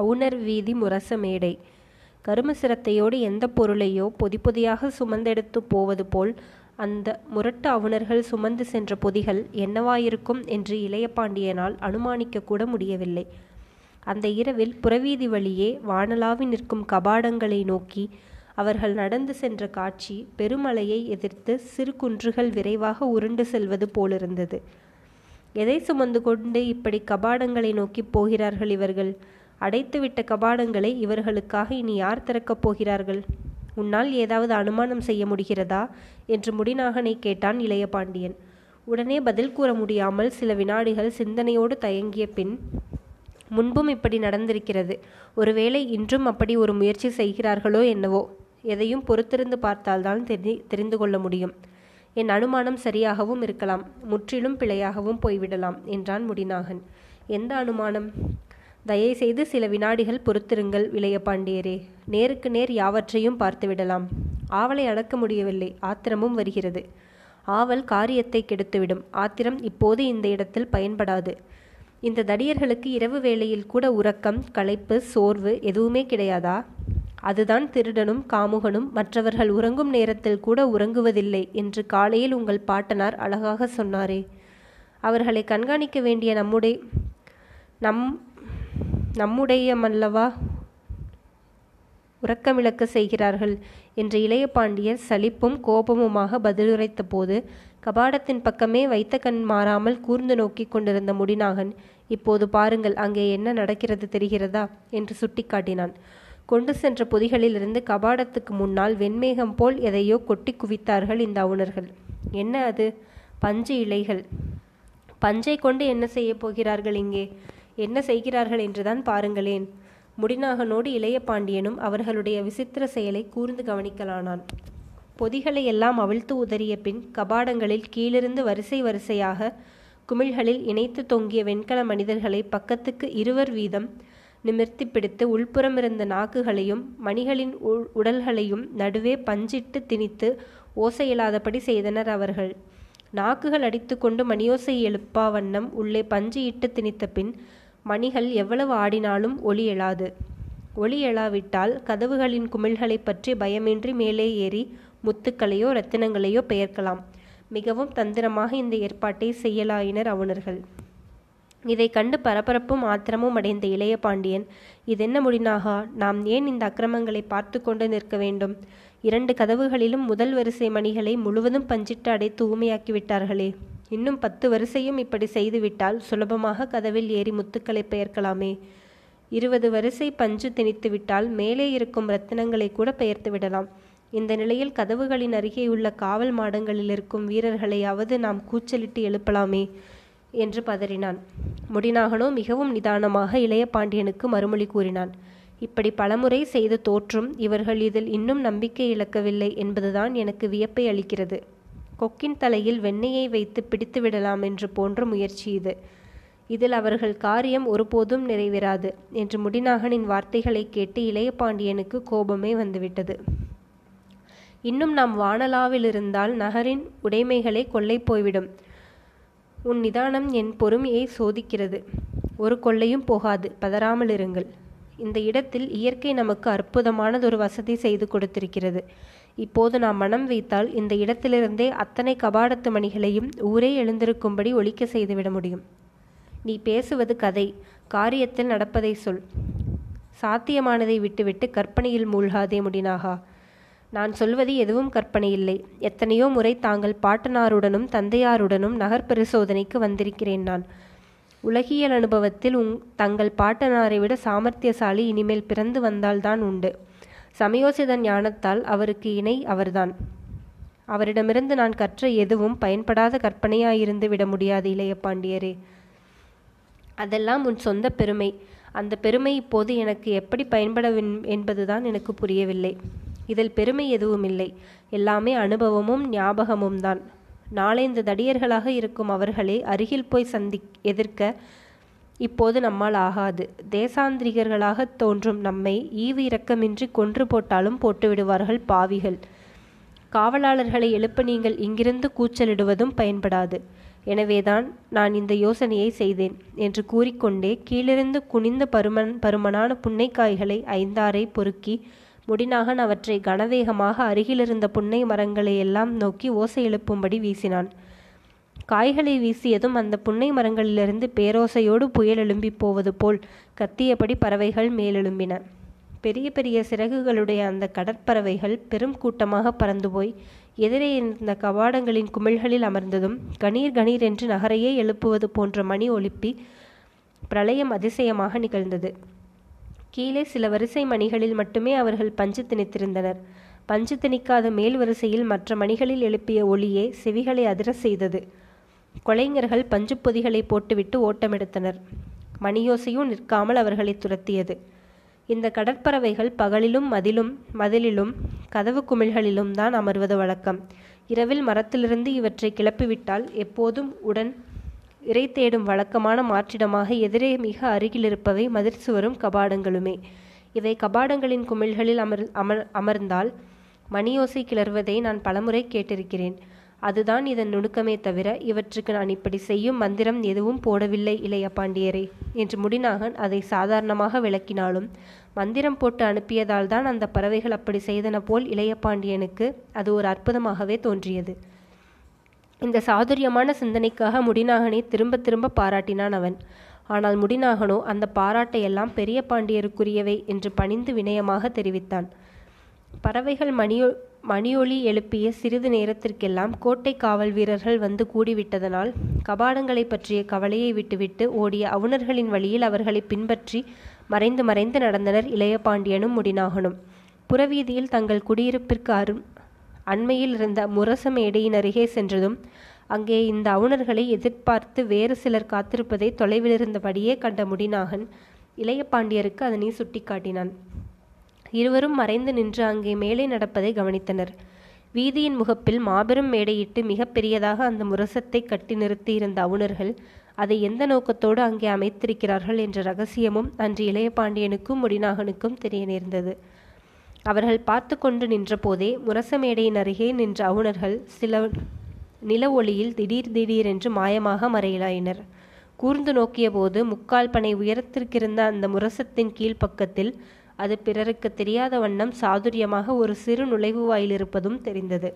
அவுணர் வீதி முரச மேடை. கரும சிரத்தையோடு எந்த பொருளையோ பொதி பொதியாக சுமந்தெடுத்து போவது போல் அந்த முரட்டு அவுணர்கள் சுமந்து சென்ற பொதிகள் என்னவாயிருக்கும் என்று இளைய பாண்டியனால் அனுமானிக்க கூட முடியவில்லை. அந்த இரவில் புறவீதி வழியே வானலாவி நிற்கும் கபாடங்களை நோக்கி அவர்கள் நடந்து சென்ற காட்சி பெருமலையை எதிர்த்து சிறு குன்றுகள் விரைவாக உருண்டு செல்வது போலிருந்தது. எதை சுமந்து கொண்டு இப்படி கபாடங்களை நோக்கி போகிறார்கள் இவர்கள்? அடைத்துவிட்ட கபாடங்களை இவர்களுக்காக இனி யார் திறக்கப் போகிறார்கள்? உன்னால் ஏதாவது அனுமானம் செய்ய முடிகிறதா? என்று முடிநாகனை கேட்டான் இளைய பாண்டியன். உடனே பதில் கூற முடியாமல் சில வினாடிகள் சிந்தனையோடு தயங்கிய பின் முன்பும் இப்படி நடந்திருக்கிறது. ஒருவேளை இன்றும் அப்படி ஒரு முயற்சி செய்கிறார்களோ என்னவோ? எதையும் பொறுத்திருந்து பார்த்தால்தான் தெரி தெரிந்து கொள்ள முடியும். என் அனுமானம் சரியாகவும் இருக்கலாம். முற்றிலும் பிழையாகவும் போய்விடலாம் என்றான் முடிநாகன். எந்த அனுமானம்? தயவுசெய்து சில வினாடிகள் பொறுத்திருங்கள் இளைய பாண்டியரே. நேருக்கு நேர் யாவற்றையும் பார்த்துவிடலாம். ஆவலை அடக்க முடியவில்லை. ஆத்திரமும் வருகிறது. ஆவல் காரியத்தை கெடுத்துவிடும். ஆத்திரம் இப்போது இந்த இடத்தில் பயன்படாது. இந்த தடியர்களுக்கு இரவு வேளையில் கூட உறக்கம் களைப்பு சோர்வு எதுவுமே கிடையாதா? அதுதான் திருடனும் காமுகனும் மற்றவர்கள் உறங்கும் நேரத்தில் கூட உறங்குவதில்லை என்று காலையில் உங்கள் பாட்டனார் அழகாக சொன்னாரே. அவர்களை கண்காணிக்க வேண்டிய நம்முடைய நம் நம்முடையமல்லவா? உறக்கமிழக்க செய்கிறார்கள் என்று இளைய பாண்டியர் சலிப்பும் கோபமுமாக பதிலுரைத்த போது கபாடத்தின் பக்கமே வைத்த கண் மாறாமல் கூர்ந்து நோக்கி கொண்டிருந்த முடிநாகன் இப்போது பாருங்கள் அங்கே என்ன நடக்கிறது தெரிகிறதா? என்று சுட்டிக்காட்டினான். கொண்டு சென்ற பொதிகளிலிருந்து கபாடத்துக்கு முன்னால் வெண்மேகம் போல் எதையோ கொட்டி குவித்தார்கள் இந்த அவுணர்கள். என்ன அது? பஞ்சு இலைகள். பஞ்சை கொண்டு என்ன செய்ய போகிறார்கள் இங்கே? என்ன செய்கிறார்கள் என்றுதான் பாருங்களேன். முடிநாகனோடு இளைய பாண்டியனும் அவர்களுடைய விசித்திர செயலை கூர்ந்து கவனிக்கலானான். பொதிகளை எல்லாம் அவிழ்த்து உதறிய பின் கபாடங்களில் கீழிருந்து வரிசை வரிசையாக குமிழ்களில் இணைத்து தொங்கிய வெண்கல மனிதர்களை பக்கத்துக்கு இருவர் வீதம் நிமிர்த்தி பிடித்து உள்புறம் இருந்த நாக்குகளையும் மணிகளின் உடல்களையும் நடுவே பஞ்சிட்டு திணித்து ஓசையில்லாதபடி செய்தனர் அவர்கள். நாக்குகள் அடித்துக்கொண்டு மணியோசை எழுப்பா வண்ணம் உள்ளே பஞ்சு இட்டு திணித்த பின் மணிகள் எவ்வளவு ஆடினாலும் ஒளி எழாது. ஒளி எழாவிட்டால் கதவுகளின் குமிழ்களை பற்றி பயமின்றி மேலே ஏறி முத்துக்களையோ ரத்தினங்களையோ பெயர்க்கலாம். மிகவும் தந்திரமாக இந்த ஏற்பாட்டை செய்யலாயினர் அவுணர்கள் இதை கண்டு பரபரப்பும் ஆத்திரமும் அடைந்த இளைய பாண்டியன் இதென்ன முடினாகா? நாம் ஏன் இந்த அக்கிரமங்களை பார்த்து கொண்டு நிற்க வேண்டும்? இரண்டு கதவுகளிலும் முதல் வரிசை மணிகளை முழுவதும் பஞ்சிட்டு அடைத்து ஊமையாக்கிவிட்டார்களே இன்னும் பத்து வரிசையும் இப்படி செய்துவிட்டால் சுலபமாக கதவில் ஏறி முத்துக்களை பெயர்க்கலாமே. இருபது வரிசை பஞ்சு திணித்துவிட்டால் மேலே இருக்கும் ரத்தினங்களை கூட பெயர்த்து விடலாம். இந்த நிலையில் கதவுகளின் அருகே உள்ள காவல் மாடங்களில் இருக்கும் வீரர்களையாவது நாம் கூச்சலிட்டு எழுப்பலாமே என்று பதறினான். முடிநாகனோ மிகவும் நிதானமாக இளைய பாண்டியனுக்கு மறுமொழி கூறினான். இப்படி பலமுறை செய்து தோற்றும் இவர்கள் இதில் இன்னும் நம்பிக்கை இழக்கவில்லை என்பதுதான் எனக்கு வியப்பை அளிக்கிறது. கொக்கின் தலையில் வெண்ணெயை வைத்து பிடித்து விடலாம் என்று போன்ற முயற்சி இது. இதில் அவர்கள் காரியம் ஒருபோதும் நிறைவேறாது என்று முடிநாகனின் வார்த்தைகளை கேட்டு இளைய பாண்டியனுக்கு கோபமே வந்துவிட்டது. இன்னும் நாம் வானலாவில் இருந்தால் நகரின் உடைமைகளை கொள்ளை போய்விடும். உன் நிதானம் என் பொறுமையை சோதிக்கிறது. ஒரு கொள்ளையும் போகாது. பதறாமல் இருங்கள். இந்த இடத்தில் இயற்கை நமக்கு அற்புதமானதொரு வசதி செய்து கொடுத்திருக்கிறது. இப்போது நாம் மனம் வைத்தால் இந்த இடத்திலிருந்தே அத்தனை கபாடத்து மணிகளையும் ஊரே எழுந்திருக்கும்படி ஒழிக்க செய்துவிட முடியும். நீ பேசுவது கதை. காரியத்தில் நடப்பதை சொல். சாத்தியமானதை விட்டுவிட்டு கற்பனையில் மூழ்காதே முடினாகா? நான் சொல்வது எதுவும் கற்பனை இல்லை. எத்தனையோ முறை தாங்கள் பாட்டனாருடனும் தந்தையாருடனும் நகர் பரிசோதனைக்கு வந்திருக்கிறேன் நான். உலகியல் அனுபவத்தில் உங் தங்கள் பாட்டனாரை விட சாமர்த்தியசாலி இனிமேல் பிறந்து வந்தால்தான் உண்டு. சமயோசித ஞானத்தால் அவருக்கு இணை அவர்தான். அவரிடமிருந்து நான் கற்ற எதுவும் பயன்படாத கற்பனையாயிருந்து விட முடியாது இளைய பாண்டியரே. அதெல்லாம் உன் சொந்த பெருமை. அந்த பெருமை இப்போது எனக்கு எப்படி பயன்பட என்பதுதான் எனக்கு புரியவில்லை. இதில் பெருமை எதுவும் இல்லை எல்லாமே அனுபவமும் ஞாபகமும் தான் நாளைந்து தடியர்களாக இருக்கும் அவர்களே அருகில் போய் சந்தி எதிர்க்க இப்போது நம்மால் ஆகாது. தேசாந்திரிகர்களாக தோன்றும் நம்மை ஈவு இரக்கமின்றி கொன்று போட்டாலும் போட்டுவிடுவார்கள் பாவிகள். காவலாளர்களை எழுப்ப நீங்கள் இங்கிருந்து கூச்சலிடுவதும் பயன்படாது. எனவேதான் நான் இந்த யோசனையை செய்தேன் என்று கூறிக்கொண்டே கீழிருந்து குனிந்த பருமன் பருமனான புன்னைக்காய்களை ஐந்தாறை பொறுக்கி முடிநாகன் அவற்றை கனவேகமாக அருகிலிருந்த புன்னை மரங்களை எல்லாம் நோக்கி ஓசை எழுப்பும்படி வீசினான். காய்களை வீசியதும் அந்த புன்னை மரங்களிலிருந்து பேரோசையோடு புயல் எழும்பி போவது போல் கத்தியபடி பறவைகள் மேலெழும்பின. பெரிய பெரிய சிறகுகளுடைய அந்த கடற்பறவைகள் பெரும் கூட்டமாக பறந்து போய் எதிரே இருந்த கவாடங்களின் குமிழ்களில் அமர்ந்ததும் கணீர் கணீர் என்று நகரையே எழுப்புவது போன்ற மணி ஒலிப்பி பிரளயம் அதிசயமாக நிகழ்ந்தது. கீழே சில வரிசை மணிகளில் மட்டுமே அவர்கள் பஞ்சு திணித்திருந்தனர். பஞ்சு திணிக்காத மேல் வரிசையில் மற்ற மணிகளில் எழுப்பிய ஒளியே செவிகளை அதிர செய்தது. கொலைஞர்கள் பஞ்சு பொதிகளை போட்டுவிட்டு ஓட்டமெடுத்தனர். மணியோசையும் நிற்காமல் அவர்களை துரத்தியது. இந்த கடற்பறவைகள் பகலிலும் மதிலும் மதிலிலும் கதவு குமிழ்களிலும் தான் அமர்வது வழக்கம். இரவில் மரத்திலிருந்து இவற்றை கிளப்பிவிட்டால் எப்போதும் உடன் இறை தேடும் வழக்கமான மாற்றிடமாக எதிரே மிக அருகில் இருப்பவை மதிர்சுவரும் கபாடங்களுமே. இவை கபாடங்களின் குமிழ்களில் அமர் அமர் அமர்ந்தால் மணியோசை கிளர்வதை நான் பலமுறை கேட்டிருக்கிறேன். அதுதான் இதன் நுணுக்கமே தவிர இவற்றுக்கு நான் இப்படி செய்யும் மந்திரம் எதுவும் போடவில்லை இளைய பாண்டியரே என்று முடிநாகன் அதை சாதாரணமாக விளக்கினாலும் மந்திரம் போட்டு அனுப்பியதால் தான் அந்த பறவைகள் அப்படி செய்தன போல் இளைய பாண்டியனுக்கு அது ஒரு அற்புதமாகவே தோன்றியது. இந்த சாதுரியமான சிந்தனைக்காக முடிநாகனை திரும்ப திரும்ப பாராட்டினான் அவன். ஆனால் முடிநாகனோ அந்த பாராட்டையெல்லாம் பெரிய பாண்டியருக்குரியவை என்று பணிந்து வினயமாக தெரிவித்தான். பறவைகள் மணியோ மணியொலி எழுப்பிய சிறிது நேரத்திற்கெல்லாம் கோட்டை காவல் வீரர்கள் வந்து கூடிவிட்டதனால் கபாடங்களை பற்றிய கவலையை விட்டுவிட்டு ஓடிய அவுணர்களின் வழியில் அவர்களை பின்பற்றி மறைந்து மறைந்து நடந்தனர் இளைய பாண்டியனும் முடிநாகனும். புறவீதியில் தங்கள் குடியிருப்பிற்கு அரும் அண்மையில் இருந்த முரச மேடையின் அருகே சென்றதும் அங்கே இந்த அவுணர்களை எதிர்பார்த்து வேறு சிலர் காத்திருப்பதை தொலைவில் இருந்தபடியே கண்ட முடிநாகன் இளைய பாண்டியருக்கு அதனை சுட்டிக்காட்டினான். இருவரும் மறைந்து நின்று அங்கே மேலே நடப்பதை கவனித்தனர். வீதியின் முகப்பில் மாபெரும் மேடையிட்டு மிக பெரியதாக அந்த முரசத்தை கட்டி நிறுத்தியிருந்த அவுணர்கள் அதை எந்த நோக்கத்தோடு அங்கே அமைத்திருக்கிறார்கள் என்ற ரகசியமும் அன்று இளைய பாண்டியனுக்கும் முடிநாகனுக்கும் தெரிய நேர்ந்தது. அவர்கள் பார்த்து கொண்டு நின்றபோதே முரசமேடையின் அருகே நின்ற அவுணர்கள் சில நில ஒளியில் திடீர் திடீரென்று மாயமாக மறையலாயினர். கூர்ந்து நோக்கிய போது முக்கால் பனை உயரத்திற்கிருந்த அந்த முரசத்தின் கீழ்ப்பக்கத்தில் அது பிறருக்கு தெரியாத வண்ணம் சாதுரியமாக ஒரு சிறு நுழைவு வாயில் இருப்பதும் தெரிந்தது.